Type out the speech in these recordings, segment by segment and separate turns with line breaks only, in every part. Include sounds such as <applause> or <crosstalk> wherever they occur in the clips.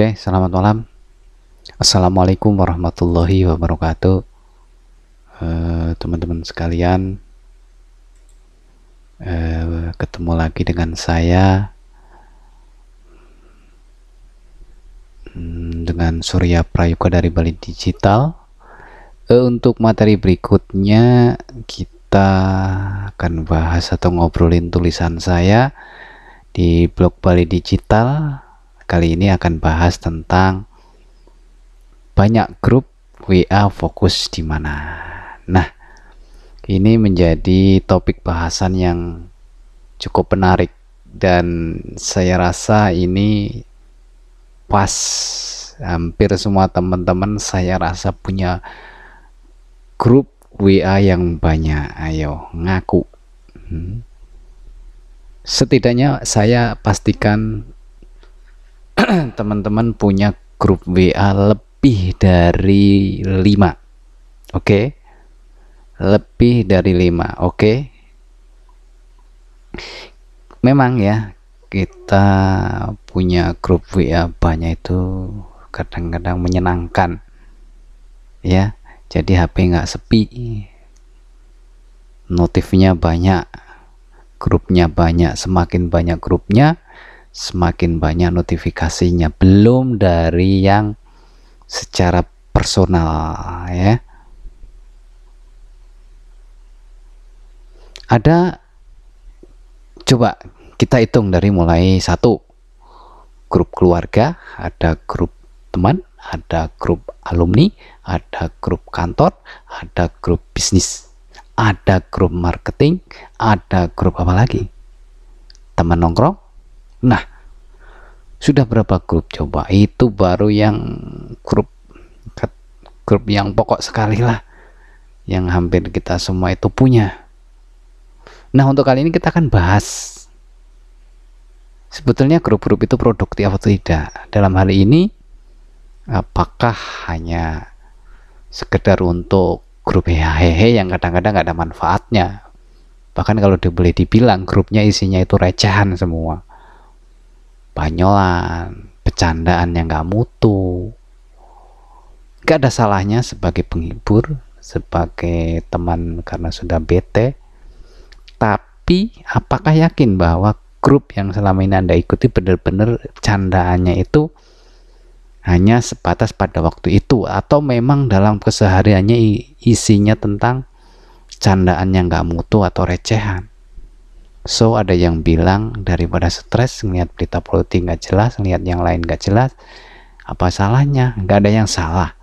Oke, selamat malam. Assalamualaikum warahmatullahi wabarakatuh. Eh, Teman-teman sekalian, eh, ketemu lagi dengan saya hmm, dengan Surya Prayoga dari Bali Digital. Eh, untuk materi berikutnya kita akan bahas atau ngobrolin tulisan saya di blog Bali Digital kali ini akan bahas tentang banyak grup WA fokus di mana. Nah, ini menjadi topik bahasan yang cukup menarik dan saya rasa ini pas hampir semua teman-teman saya rasa punya grup WA yang banyak. Ayo, ngaku. Hmm. Setidaknya saya pastikan <clears throat> teman-teman punya grup WA lebih dari 5 oke okay? lebih dari 5 oke okay? memang ya kita punya grup WA banyak itu kadang-kadang menyenangkan ya jadi HP nggak sepi notifnya banyak grupnya banyak semakin banyak grupnya semakin banyak notifikasinya belum dari yang secara personal ya. Ada coba kita hitung dari mulai satu grup keluarga ada grup teman ada grup alumni ada grup kantor ada grup bisnis ada grup marketing ada grup apa lagi? Teman nongkrong Nah, sudah berapa grup coba? Itu baru yang grup grup yang pokok sekali lah yang hampir kita semua itu punya. Nah, untuk kali ini kita akan bahas sebetulnya grup-grup itu produktif atau tidak. Dalam hal ini apakah hanya sekedar untuk grup hehehe yang kadang-kadang nggak ada manfaatnya bahkan kalau boleh dibilang grupnya isinya itu recehan semua banyolan, bercandaan yang gak mutu. Gak ada salahnya sebagai penghibur, sebagai teman karena sudah bete. Tapi apakah yakin bahwa grup yang selama ini Anda ikuti benar-benar candaannya itu hanya sebatas pada waktu itu atau memang dalam kesehariannya isinya tentang candaan yang gak mutu atau recehan So ada yang bilang daripada stres ngeliat berita politik nggak jelas, ngeliat yang lain nggak jelas, apa salahnya? Nggak ada yang salah.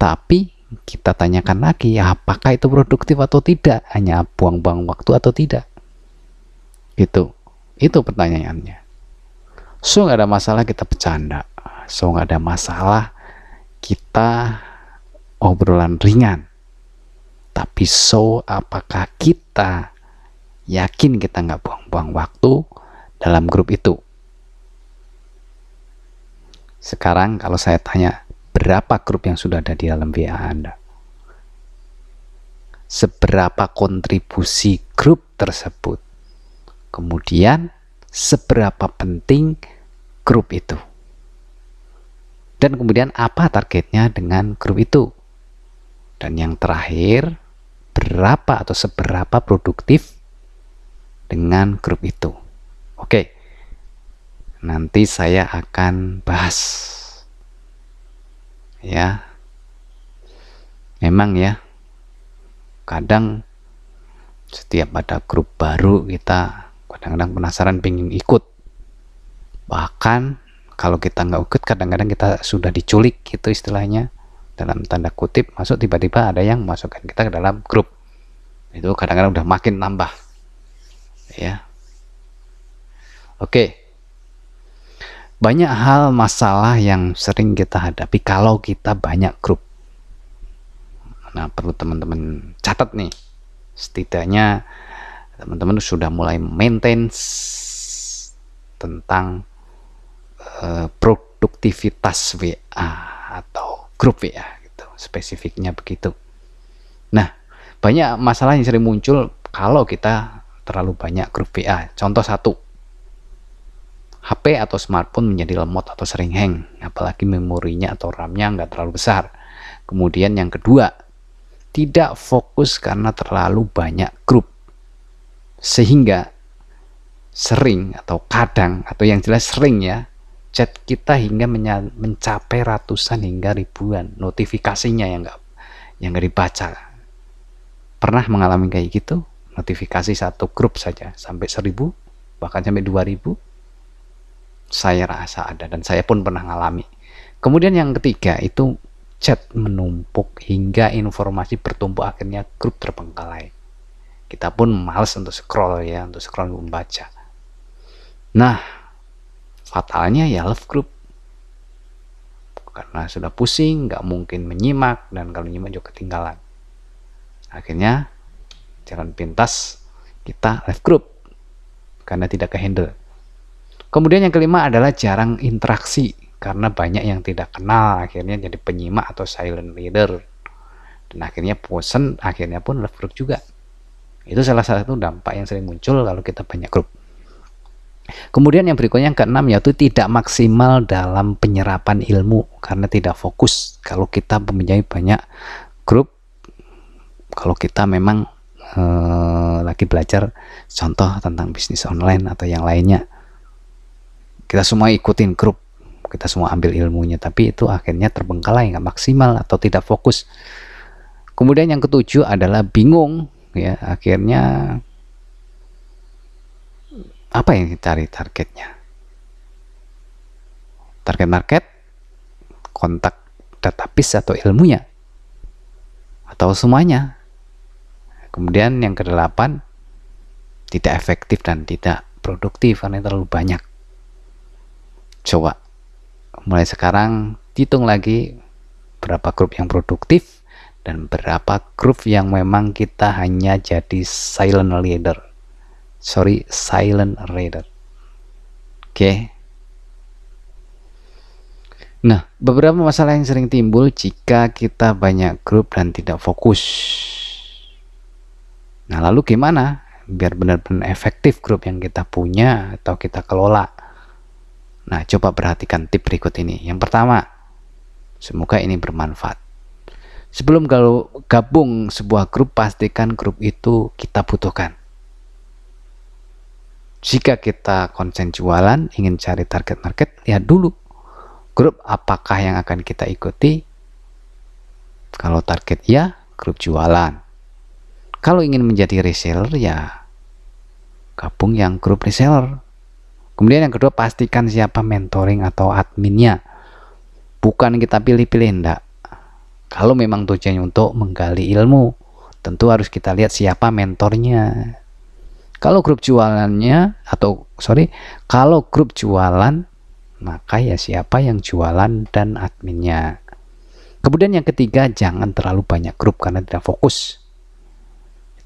Tapi kita tanyakan lagi, apakah itu produktif atau tidak? Hanya buang-buang waktu atau tidak? Gitu. Itu pertanyaannya. So nggak ada masalah kita bercanda. So nggak ada masalah kita obrolan ringan. Tapi so apakah kita yakin kita nggak buang-buang waktu dalam grup itu. Sekarang kalau saya tanya, berapa grup yang sudah ada di dalam WA Anda? Seberapa kontribusi grup tersebut? Kemudian, seberapa penting grup itu? Dan kemudian apa targetnya dengan grup itu? Dan yang terakhir, berapa atau seberapa produktif dengan grup itu. Oke, nanti saya akan bahas. Ya, memang ya, kadang setiap ada grup baru kita kadang-kadang penasaran pengen ikut. Bahkan kalau kita nggak ikut kadang-kadang kita sudah diculik gitu istilahnya dalam tanda kutip masuk tiba-tiba ada yang masukkan kita ke dalam grup itu kadang-kadang udah makin nambah ya. Oke. Banyak hal masalah yang sering kita hadapi kalau kita banyak grup. Nah, perlu teman-teman catat nih. Setidaknya teman-teman sudah mulai maintain tentang uh, produktivitas WA atau grup WA gitu. Spesifiknya begitu. Nah, banyak masalah yang sering muncul kalau kita terlalu banyak grup WA. Contoh satu, HP atau smartphone menjadi lemot atau sering hang, apalagi memorinya atau RAM-nya nggak terlalu besar. Kemudian yang kedua, tidak fokus karena terlalu banyak grup. Sehingga sering atau kadang atau yang jelas sering ya, chat kita hingga mencapai ratusan hingga ribuan notifikasinya yang nggak yang nggak dibaca. Pernah mengalami kayak gitu? Notifikasi satu grup saja sampai seribu bahkan sampai dua ribu saya rasa ada dan saya pun pernah ngalami. Kemudian yang ketiga itu chat menumpuk hingga informasi bertumpuk akhirnya grup terbengkalai. Kita pun males untuk scroll ya, untuk scroll membaca. Nah, fatalnya ya love group. Karena sudah pusing, nggak mungkin menyimak, dan kalau menyimak juga ketinggalan. Akhirnya, jalan pintas, kita love group. Karena tidak ke handle. Kemudian yang kelima adalah jarang interaksi karena banyak yang tidak kenal akhirnya jadi penyimak atau silent reader dan akhirnya bosen akhirnya pun left group juga itu salah satu dampak yang sering muncul kalau kita banyak grup kemudian yang berikutnya yang keenam yaitu tidak maksimal dalam penyerapan ilmu karena tidak fokus kalau kita mempunyai banyak grup kalau kita memang eh, lagi belajar contoh tentang bisnis online atau yang lainnya. Kita semua ikutin grup kita semua ambil ilmunya tapi itu akhirnya terbengkalai nggak maksimal atau tidak fokus. Kemudian yang ketujuh adalah bingung ya akhirnya apa yang dicari targetnya? Target market kontak database atau ilmunya? Atau semuanya kemudian yang kedelapan tidak efektif dan tidak produktif karena terlalu banyak. Coba mulai sekarang hitung lagi berapa grup yang produktif dan berapa grup yang memang kita hanya jadi silent reader. Sorry silent reader. Oke. Okay. nah beberapa masalah yang sering timbul jika kita banyak grup dan tidak fokus nah lalu gimana biar benar-benar efektif grup yang kita punya atau kita kelola Nah, coba perhatikan tip berikut ini. Yang pertama, semoga ini bermanfaat. Sebelum kalau gabung sebuah grup, pastikan grup itu kita butuhkan. Jika kita konsen jualan, ingin cari target market, lihat dulu grup apakah yang akan kita ikuti. Kalau target ya, grup jualan. Kalau ingin menjadi reseller, ya gabung yang grup reseller Kemudian yang kedua pastikan siapa mentoring atau adminnya. Bukan kita pilih-pilih enggak. Kalau memang tujuannya untuk menggali ilmu, tentu harus kita lihat siapa mentornya. Kalau grup jualannya atau sorry, kalau grup jualan maka ya siapa yang jualan dan adminnya. Kemudian yang ketiga jangan terlalu banyak grup karena tidak fokus.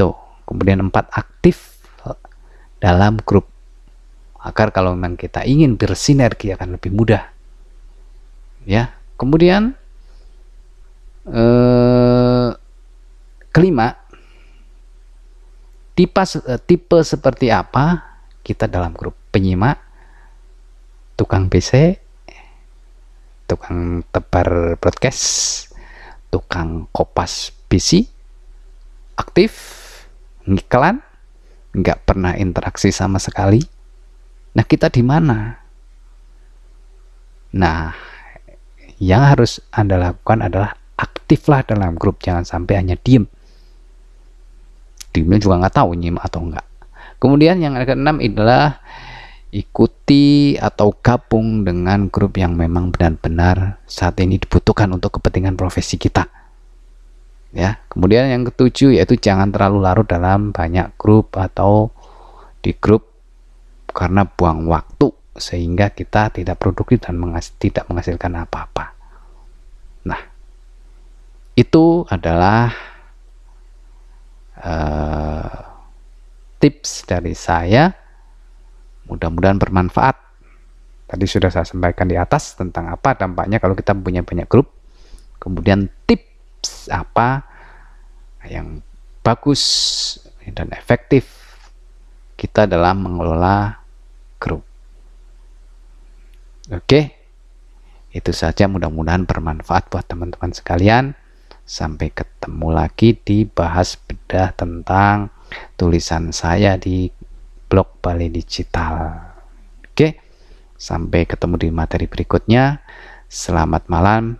Itu. Kemudian empat aktif dalam grup. Agar kalau memang kita ingin bersinergi akan lebih mudah. Ya. Kemudian eh, kelima tipe eh, tipe seperti apa kita dalam grup? Penyimak tukang PC tukang tebar broadcast tukang kopas PC aktif ngiklan nggak pernah interaksi sama sekali Nah, kita di mana? Nah, yang harus Anda lakukan adalah aktiflah dalam grup, jangan sampai hanya diem. Diemnya juga nggak tahu nyim atau enggak. Kemudian yang keenam adalah ikuti atau gabung dengan grup yang memang benar-benar saat ini dibutuhkan untuk kepentingan profesi kita. Ya, kemudian yang ketujuh yaitu jangan terlalu larut dalam banyak grup atau di grup karena buang waktu sehingga kita tidak produktif dan tidak menghasilkan apa-apa. Nah, itu adalah uh, tips dari saya. Mudah-mudahan bermanfaat. Tadi sudah saya sampaikan di atas tentang apa dampaknya kalau kita punya banyak grup. Kemudian tips apa yang bagus dan efektif kita dalam mengelola grup. Oke, itu saja mudah-mudahan bermanfaat buat teman-teman sekalian. Sampai ketemu lagi di bahas bedah tentang tulisan saya di blog Balai Digital. Oke, sampai ketemu di materi berikutnya. Selamat malam.